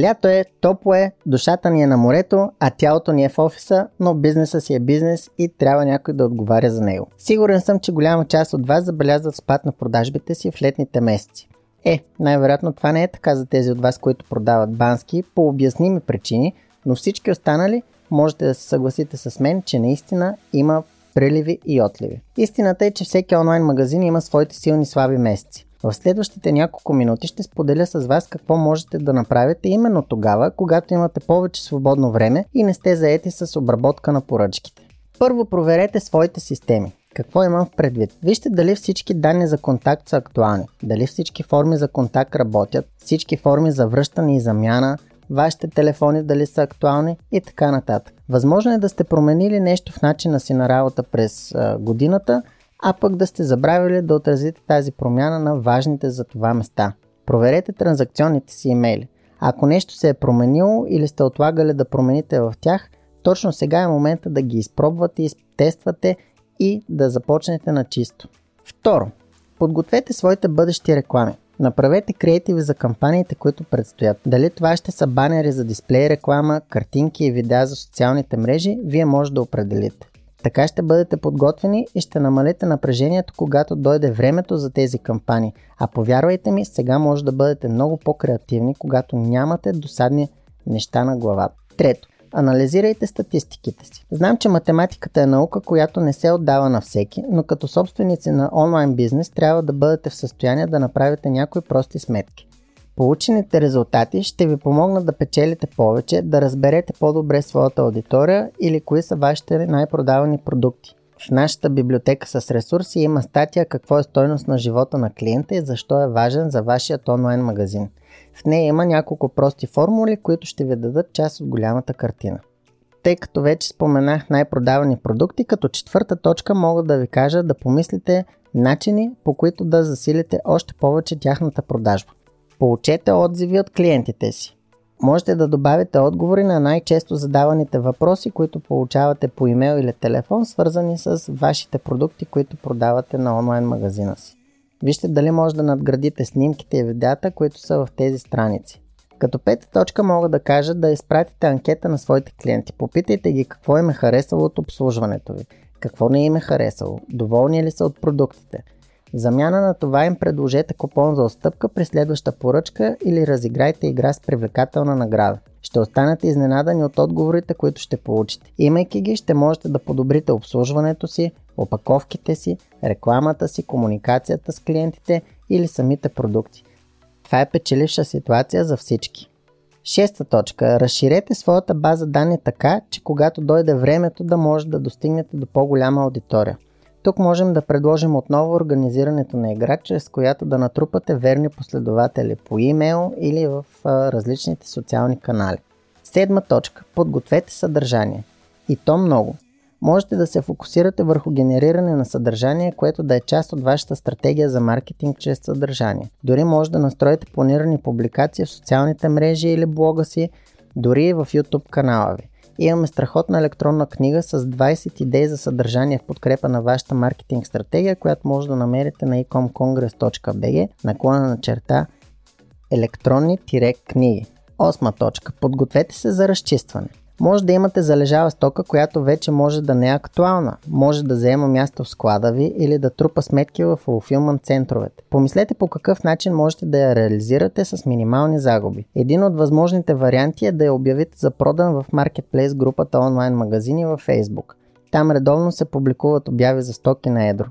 Лято е, топло е, душата ни е на морето, а тялото ни е в офиса, но бизнеса си е бизнес и трябва някой да отговаря за него. Сигурен съм, че голяма част от вас забелязват спад на продажбите си в летните месеци. Е, най-вероятно това не е така за тези от вас, които продават бански по обясними причини, но всички останали можете да се съгласите с мен, че наистина има преливи и отливи. Истината е, че всеки онлайн магазин има своите силни слаби месеци. В следващите няколко минути ще споделя с вас какво можете да направите именно тогава, когато имате повече свободно време и не сте заети с обработка на поръчките. Първо проверете своите системи. Какво имам в предвид? Вижте дали всички данни за контакт са актуални, дали всички форми за контакт работят, всички форми за връщане и замяна, вашите телефони дали са актуални и така нататък. Възможно е да сте променили нещо в начина си на работа през годината а пък да сте забравили да отразите тази промяна на важните за това места. Проверете транзакционните си имейли. Ако нещо се е променило или сте отлагали да промените в тях, точно сега е момента да ги изпробвате, изтествате и да започнете на чисто. Второ, подгответе своите бъдещи реклами. Направете креативи за кампаниите, които предстоят. Дали това ще са банери за дисплей реклама, картинки и видеа за социалните мрежи, вие може да определите. Така ще бъдете подготвени и ще намалите напрежението, когато дойде времето за тези кампании. А повярвайте ми, сега може да бъдете много по-креативни, когато нямате досадни неща на главата. Трето, анализирайте статистиките си. Знам, че математиката е наука, която не се отдава на всеки, но като собственици на онлайн бизнес трябва да бъдете в състояние да направите някои прости сметки. Получените резултати ще ви помогнат да печелите повече, да разберете по-добре своята аудитория или кои са вашите най-продавани продукти. В нашата библиотека с ресурси има статия какво е стойност на живота на клиента и защо е важен за вашият онлайн магазин. В нея има няколко прости формули, които ще ви дадат част от голямата картина. Тъй като вече споменах най-продавани продукти, като четвърта точка мога да ви кажа да помислите начини по които да засилите още повече тяхната продажба. Получете отзиви от клиентите си. Можете да добавите отговори на най-често задаваните въпроси, които получавате по имейл или телефон, свързани с вашите продукти, които продавате на онлайн магазина си. Вижте дали може да надградите снимките и видеята, които са в тези страници. Като пета точка мога да кажа да изпратите анкета на своите клиенти. Попитайте ги какво им е харесало от обслужването ви, какво не им е харесало, доволни ли са от продуктите, в замяна на това им предложете купон за отстъпка при следваща поръчка или разиграйте игра с привлекателна награда. Ще останете изненадани от отговорите, които ще получите. Имайки ги, ще можете да подобрите обслужването си, опаковките си, рекламата си, комуникацията с клиентите или самите продукти. Това е печеливша ситуация за всички. Шеста точка. Разширете своята база данни така, че когато дойде времето да може да достигнете до по-голяма аудитория. Тук можем да предложим отново организирането на игра, чрез която да натрупате верни последователи по имейл или в различните социални канали. Седма точка. Подгответе съдържание. И то много. Можете да се фокусирате върху генериране на съдържание, което да е част от вашата стратегия за маркетинг чрез съдържание. Дори може да настроите планирани публикации в социалните мрежи или блога си, дори и в YouTube канала ви. Имаме страхотна електронна книга с 20 идеи за съдържание в подкрепа на вашата маркетинг стратегия, която може да намерите на ecomcongress.bg наклона на черта електронни-книги. Осма точка. Подгответе се за разчистване. Може да имате залежава стока, която вече може да не е актуална, може да заема място в склада ви или да трупа сметки в fulfillment центровете. Помислете по какъв начин можете да я реализирате с минимални загуби. Един от възможните варианти е да я обявите за продан в Marketplace групата онлайн магазини във Facebook. Там редовно се публикуват обяви за стоки на едро.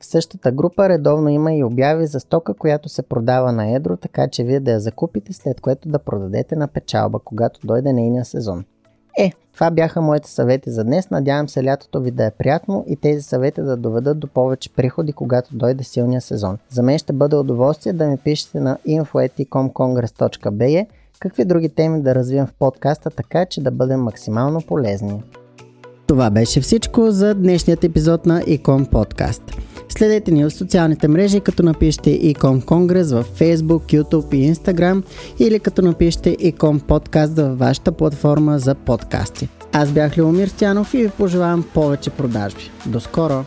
В същата група редовно има и обяви за стока, която се продава на едро, така че вие да я закупите, след което да продадете на печалба, когато дойде нейния сезон. Е, това бяха моите съвети за днес. Надявам се лятото ви да е приятно и тези съвети да доведат до повече приходи, когато дойде силния сезон. За мен ще бъде удоволствие да ми пишете на info.congress.bg какви други теми да развием в подкаста, така че да бъдем максимално полезни. Това беше всичко за днешният епизод на Икон Подкаст. Следете ни в социалните мрежи, като напишете Икон Конгрес в Facebook, YouTube и Instagram или като напишете Икон Подкаст във вашата платформа за подкасти. Аз бях Любомир Стянов и ви пожелавам повече продажби. До скоро!